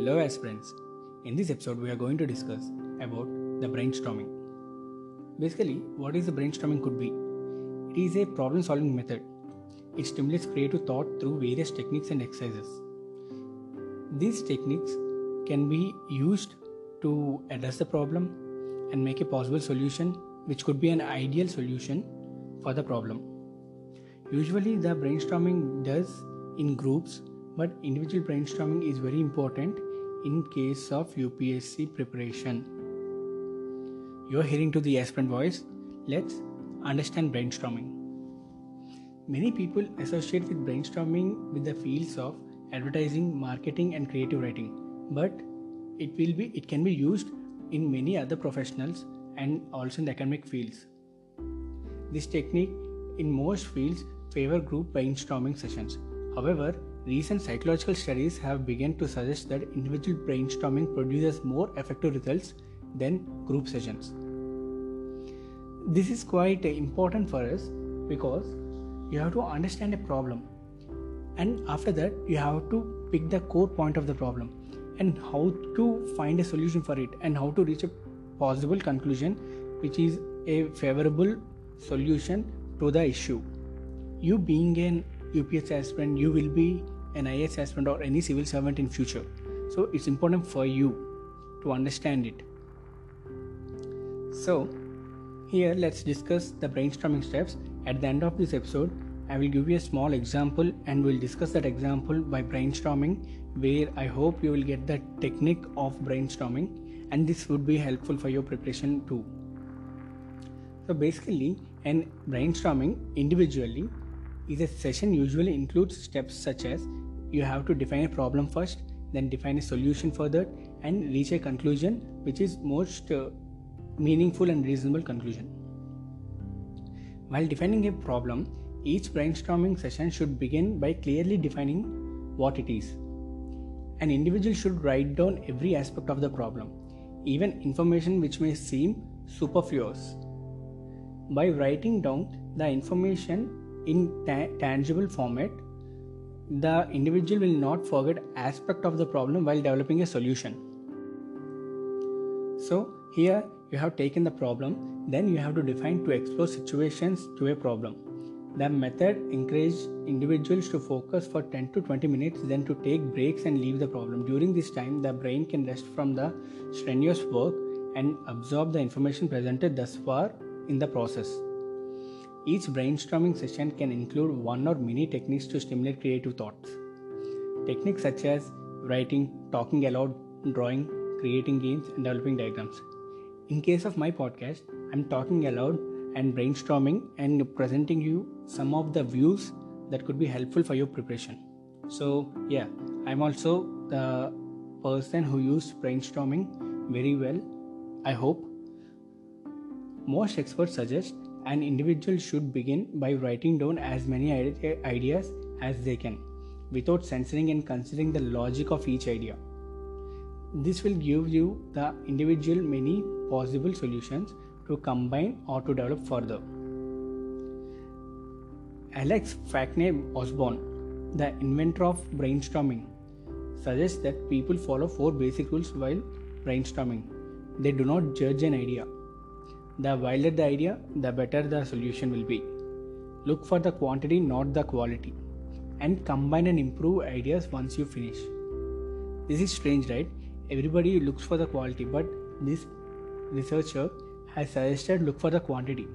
Hello aspirants. In this episode we are going to discuss about the brainstorming. Basically, what is the brainstorming could be? It is a problem solving method. It stimulates creative thought through various techniques and exercises. These techniques can be used to address the problem and make a possible solution which could be an ideal solution for the problem. Usually the brainstorming does in groups but individual brainstorming is very important in case of UPSC preparation. You're hearing to the aspirant voice. Let's understand brainstorming. Many people associate with brainstorming with the fields of advertising, marketing and creative writing, but it will be it can be used in many other professionals and also in the academic fields. This technique in most fields favor group brainstorming sessions. However, Recent psychological studies have begun to suggest that individual brainstorming produces more effective results than group sessions. This is quite important for us because you have to understand a problem and after that you have to pick the core point of the problem and how to find a solution for it and how to reach a possible conclusion which is a favorable solution to the issue. You being an UPSC aspirant, you will be an IAS aspirant or any civil servant in future. So it's important for you to understand it. So here let's discuss the brainstorming steps. At the end of this episode, I will give you a small example and we'll discuss that example by brainstorming where I hope you will get the technique of brainstorming and this would be helpful for your preparation too. So basically, in brainstorming individually, a session usually includes steps such as you have to define a problem first, then define a solution for that, and reach a conclusion which is most uh, meaningful and reasonable conclusion. While defining a problem, each brainstorming session should begin by clearly defining what it is. An individual should write down every aspect of the problem, even information which may seem superfluous. By writing down the information in ta- tangible format, the individual will not forget aspect of the problem while developing a solution. So here you have taken the problem, then you have to define to explore situations to a problem. The method encourages individuals to focus for 10 to 20 minutes, then to take breaks and leave the problem. During this time, the brain can rest from the strenuous work and absorb the information presented thus far in the process. Each brainstorming session can include one or many techniques to stimulate creative thoughts. Techniques such as writing, talking aloud, drawing, creating games, and developing diagrams. In case of my podcast, I'm talking aloud and brainstorming and presenting you some of the views that could be helpful for your preparation. So, yeah, I'm also the person who used brainstorming very well. I hope. Most experts suggest an individual should begin by writing down as many ideas as they can without censoring and considering the logic of each idea. This will give you the individual many possible solutions to combine or to develop further. Alex Faickney Osborn, the inventor of brainstorming, suggests that people follow four basic rules while brainstorming. They do not judge an idea the wilder the idea, the better the solution will be. Look for the quantity, not the quality, and combine and improve ideas once you finish. This is strange, right? Everybody looks for the quality, but this researcher has suggested look for the quantity.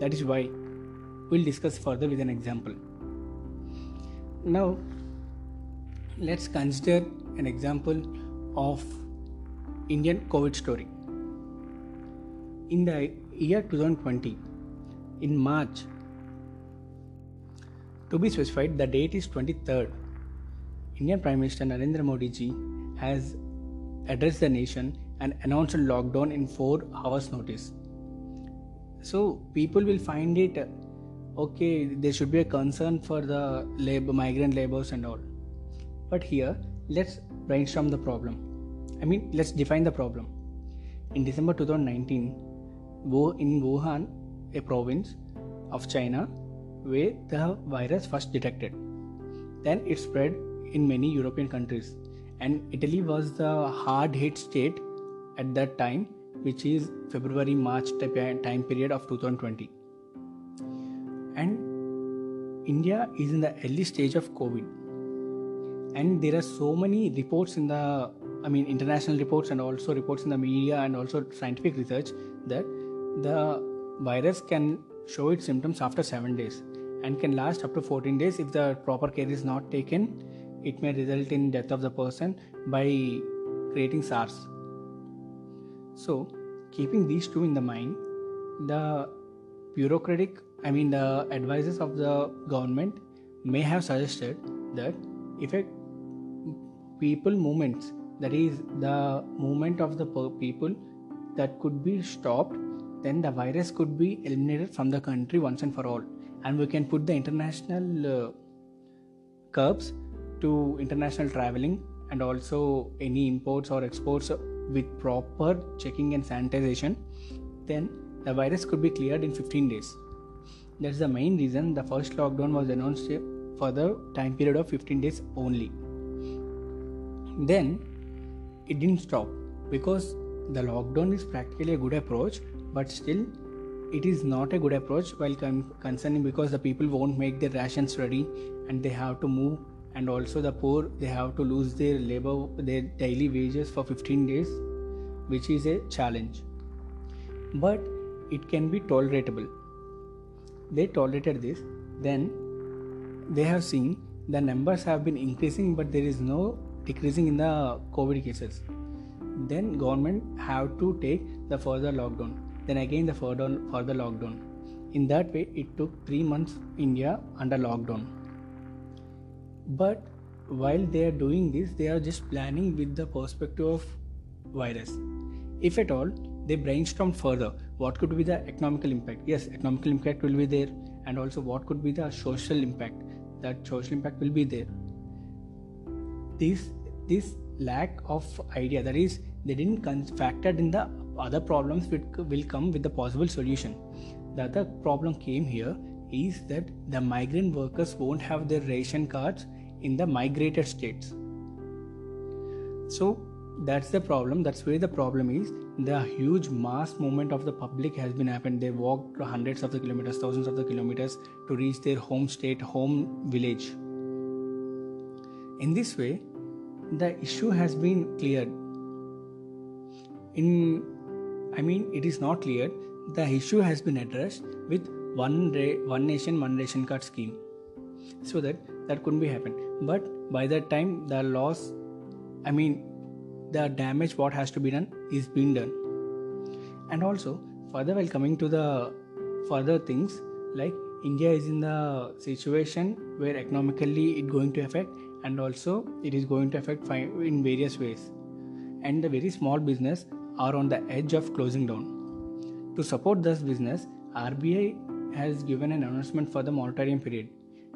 That is why we'll discuss further with an example. Now, let's consider an example of Indian COVID story. In the year 2020 in March. To be specified, the date is 23rd. Indian Prime Minister Narendra Modi ji has addressed the nation and announced a lockdown in 4 hours notice. So people will find it okay, there should be a concern for the labor migrant laborers and all. But here, let's brainstorm the problem. I mean, let's define the problem. In December 2019, in Wuhan, a province of China, where the virus first detected. Then it spread in many European countries and Italy was the hard hit state at that time, which is February March time period of 2020. And India is in the early stage of COVID, and there are so many reports in the I mean, international reports and also reports in the media and also scientific research that the virus can show its symptoms after 7 days and can last up to 14 days. If the proper care is not taken it may result in death of the person by creating sars. So keeping these two in the mind the bureaucratic i mean the advisors of the government may have suggested that if a people movements that is the movement of the people that could be stopped then the virus could be eliminated from the country once and for all. And we can put the international uh, curbs to international traveling and also any imports or exports with proper checking and sanitization then the virus could be cleared in 15 days. That's the main reason the first lockdown was announced for the time period of 15 days only. Then it didn't stop because the lockdown is practically a good approach but still it is not a good approach while con- concerning because the people won't make their rations ready and they have to move and also the poor they have to lose their labor their daily wages for 15 days which is a challenge. But it can be tolerable. They tolerated this. Then they have seen the numbers have been increasing but there is no decreasing in the covid cases. Then government have to take the further lockdown then again the further, further lockdown. In that way, it took three months India under lockdown. But while they are doing this, they are just planning with the perspective of virus. If at all, they brainstormed further. What could be the economical impact? Yes, economical impact will be there, and also what could be the social impact? That social impact will be there. This this lack of idea that is they didn't factor in the other problems will come with the possible solution. The other problem came here is that the migrant workers won't have their ration cards in the migrated states. So that's the problem. That's where the problem is. The huge mass movement of the public has been happened. They walked hundreds of the kilometers, thousands of the kilometers to reach their home state, home village. In this way, the issue has been cleared. In I mean, it is not clear. The issue has been addressed with one ra- one nation, one ration card scheme, so that that couldn't be happened. But by that time, the loss, I mean, the damage what has to be done is being done. And also, further while coming to the further things, like India is in the situation where economically it going to affect, and also it is going to affect in various ways. And the very small business are on the edge of closing down. To support this business, RBI has given an announcement for the moratorium period.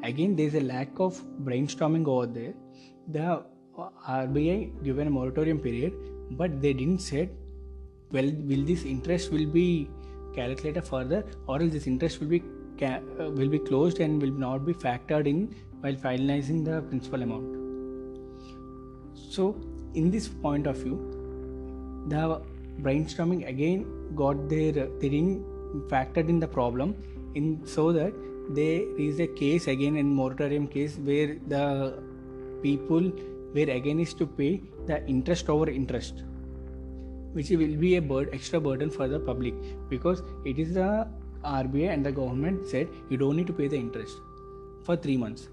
Again, there is a lack of brainstorming over there. The RBI given a moratorium period, but they didn't say, well, will this interest will be calculated further, or will this interest will be uh, will be closed and will not be factored in while finalizing the principal amount. So, in this point of view, the brainstorming again got their they didn't factored in the problem in so that there is a case again in moratorium case where the people were again is to pay the interest over interest which will be a extra burden for the public because it is the RBI and the government said you don't need to pay the interest for three months.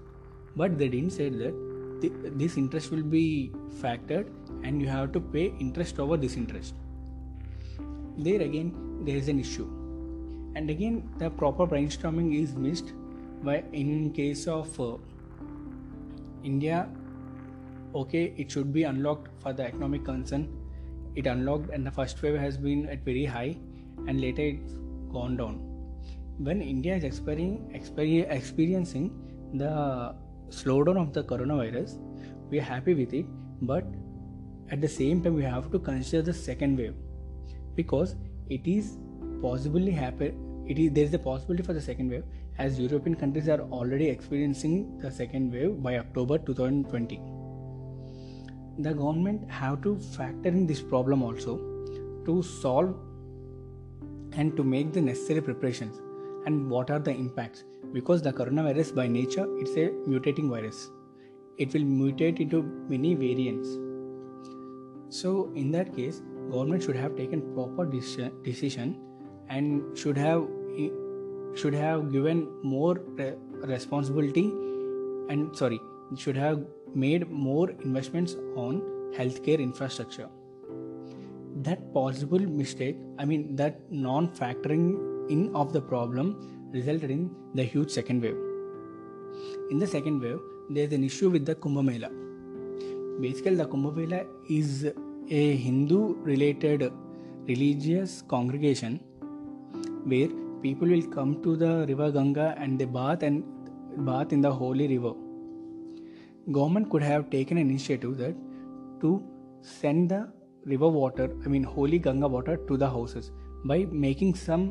But they didn't say that this interest will be factored and you have to pay interest over this interest there again there is an issue. And again the proper brainstorming is missed by in case of uh, india okay it should be unlocked for the economic concern. It unlocked and the first wave has been at very high and later it's gone down. When india is experiencing the slowdown of the coronavirus we are happy with it but at the same time we have to consider the second wave because it is possibly happen it is there is a possibility for the second wave as european countries are already experiencing the second wave by october 2020 the government have to factor in this problem also to solve and to make the necessary preparations and what are the impacts because the coronavirus by nature it's a mutating virus. It will mutate into many variants. So in that case government should have taken proper decision and should have should have given more responsibility and sorry should have made more investments on healthcare infrastructure. That possible mistake i mean that non factoring in of the problem resulted in the huge second wave. In the second wave there's an issue with the kumbh mela. Basically the kumbh mela is a hindu related religious congregation where people will come to the river ganga and they bath and bath in the holy river. Government could have taken an initiative that to send the river water i mean holy ganga water to the houses by making some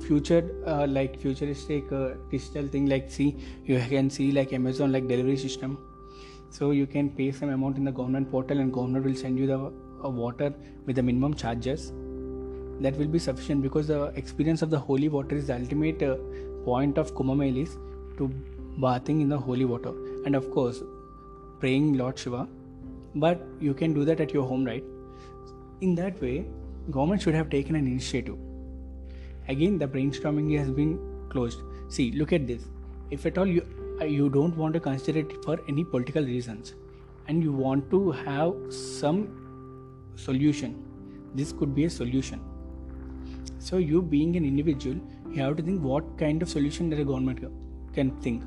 future uh, like futuristic uh, digital thing like see you can see like amazon like delivery system so you can pay some amount in the government portal and government will send you the uh, water with the minimum charges that will be sufficient because the experience of the holy water is the ultimate uh, point of Kumbh to bathing in the holy water and of course praying Lord Shiva. But you can do that at your home, right? In that way, government should have taken an initiative. Again, the brainstorming has been closed. See, look at this. If at all you uh, you don't want to consider it for any political reasons, and you want to have some solution, this could be a solution. So, you being an individual, you have to think what kind of solution that the government can think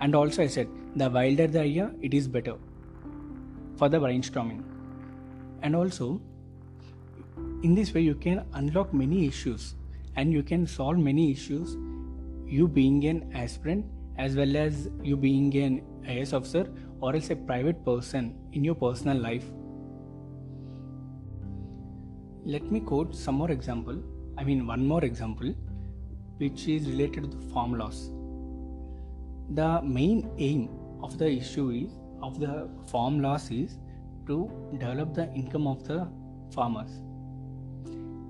and also, I said, the wilder the idea, it is better for the brainstorming. And also, in this way, you can unlock many issues and you can solve many issues. You being an aspirant, as well as you being an IAS officer, or else a private person in your personal life. Let me quote some more example. I mean, one more example, which is related to the farm laws the main aim of the issue is of the farm laws is to develop the income of the farmers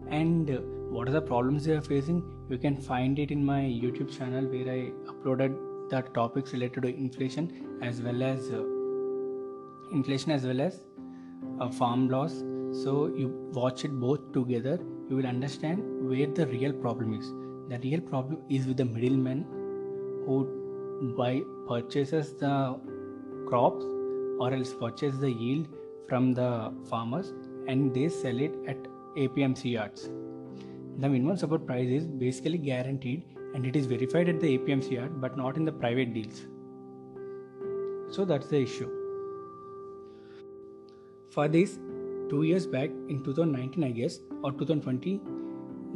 and what are the problems they are facing? You can find it in my youtube channel where i uploaded the topics related to inflation as well as uh, inflation as well as uh, farm laws so you watch it both together you will understand where the real problem is. The real problem is with the middlemen who buy purchases the crops or else purchase the yield from the farmers and they sell it at APMC yards. The minimum support price is basically guaranteed and it is verified at the APMC yard but not in the private deals. So that's the issue. For this, two years back in 2019, I guess, or 2020,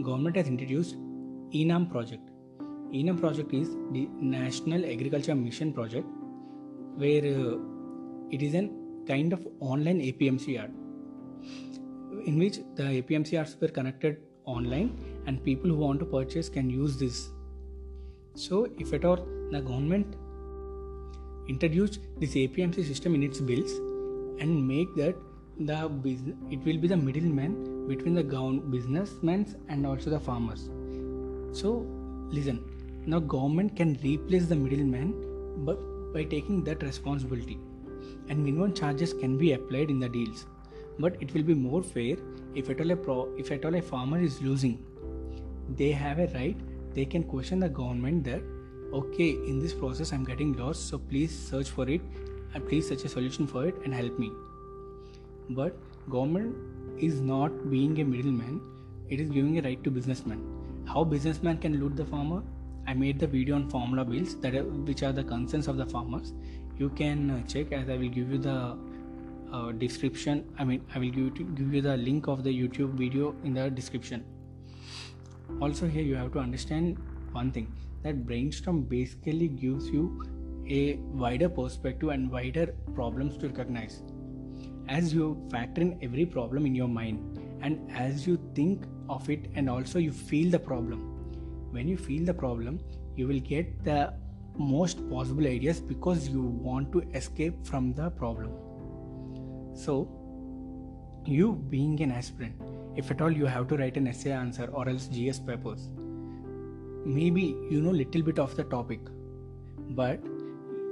government has introduced e-NAM project e-NAM project is the National Agriculture Mission project, where uh, it is a kind of online APMC yard, in which the APMC yards were connected online, and people who want to purchase can use this. So, if at all the government introduced this APMC system in its bills and make that the business, it will be the middleman between the government businessmen and also the farmers. So, listen now, government can replace the middleman but by taking that responsibility, and minimum charges can be applied in the deals. But it will be more fair if at all a pro, if at all a farmer is losing, they have a right. They can question the government that okay, in this process I'm getting lost, so please search for it and please search a solution for it and help me. But government is not being a middleman; it is giving a right to businessman. How businessman can loot the farmer? I made the video on formula bills that are, which are the concerns of the farmers. You can uh, check as I will give you the uh, description. I mean, I will give you, give you the link of the YouTube video in the description. Also, here you have to understand one thing that brainstorm basically gives you a wider perspective and wider problems to recognize. As you factor in every problem in your mind, and as you think of it, and also you feel the problem when you feel the problem you will get the most possible ideas because you want to escape from the problem So, you being an aspirant, if at all you have to write an essay answer or else GS papers, maybe you know little bit of the topic, but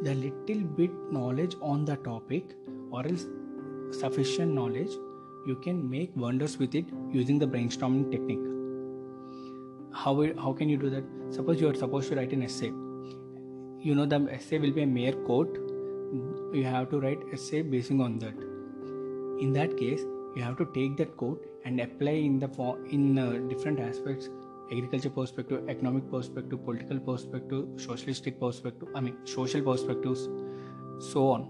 the little bit knowledge on the topic or else sufficient knowledge you can make wonders with it using the brainstorming technique. How how can you do that? Suppose you are supposed to write an essay. You know the essay will be a mere quote. You have to write essay basing on that in that case you have to take that quote and apply in the form in uh, different aspects agriculture perspective economic perspective political perspective socialistic perspective i mean social perspectives so on.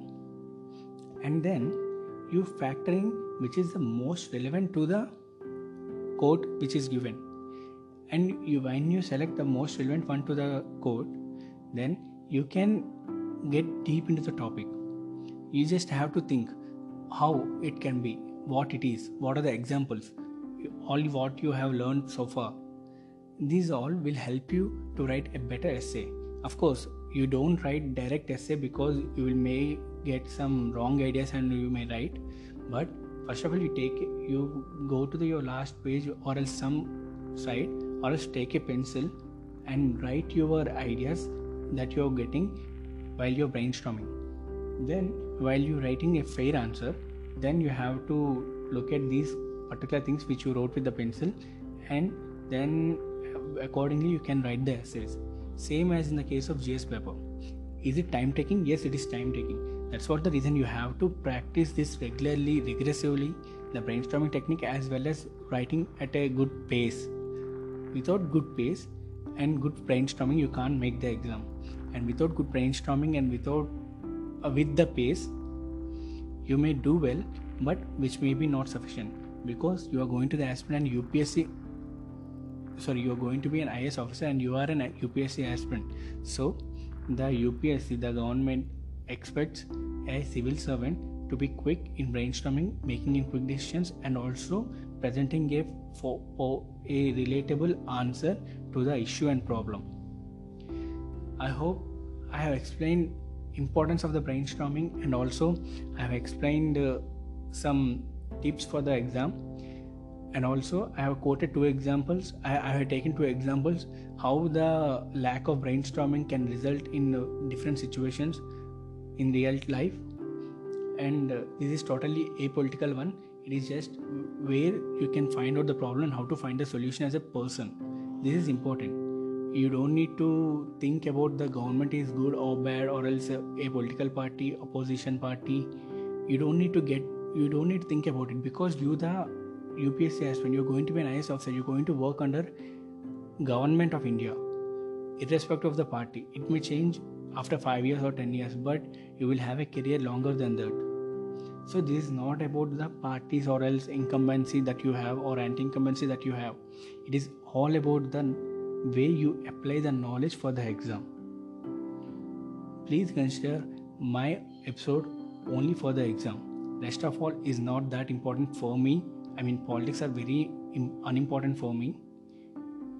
And then you factor in which is the most relevant to the code which is given. And you when you select the most relevant one to the code then you can get deep into the topic. You just have to think how it can be what it is what are the examples all what you have learned so far. These all will help you to write a better essay. Of course you don't write direct essay because you will may get some wrong ideas and you may write. But first of all you take you go to the, your last page or else some site or else take a pencil and write your ideas that you're getting while you're brainstorming. Then while you're writing a fair answer then you have to look at these particular things which you wrote with the pencil and then accordingly you can write the essays. Same as in the case of gs paper. Is it time taking? Yes it is time taking. That's what the reason you have to practice this regularly regressively the brainstorming technique as well as writing at a good pace. Without good pace and good brainstorming you can't make the exam. And without good brainstorming and without Uh, with the pace you may do well but which may be not sufficient because you are going to the aspirant upsc sorry you are going to be an IAS officer and you are an upsc aspirant so the upsc the government expects a civil servant to be quick in brainstorming, making in quick decisions, and also presenting a, for, for a relatable answer to the issue and problem. I hope I have explained importance of the brainstorming and also I have explained uh, some tips for the exam. And also i have quoted two examples. I, I, have taken two examples how the lack of brainstorming can result in uh, different situations in real life. And uh, this is totally apolitical one. It is just where you can find out the problem how to find the solution as a person. This is important you don't need to think about the government is good or bad or else a, a political party opposition party. You don't need to get you don't need to think about it because you the upsc as when you're going to be an IAS officer you're going to work under government of india irrespective of the party. It may change after 5 years or 10 years but you will have a career longer than that. So this is not about the parties or else incumbency that you have or anti-incumbency that you have. It is all about the way you apply the knowledge for the exam please consider my episode only for the exam rest of all is not that important for me i mean politics are very unimportant for me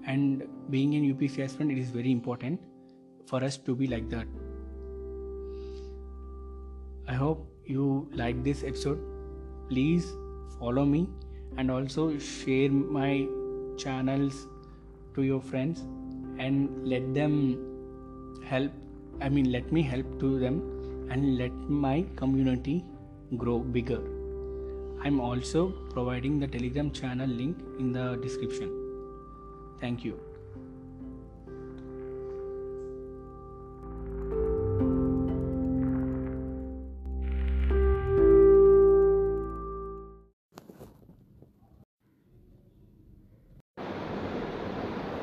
and being an upsc aspirant it is very important for us to be like that. I hope you like this episode. Please follow me and also share my channels to your friends and let them help I mean let me help to them and let my community grow bigger. I'm also providing the Telegram channel link in the description. Thank you.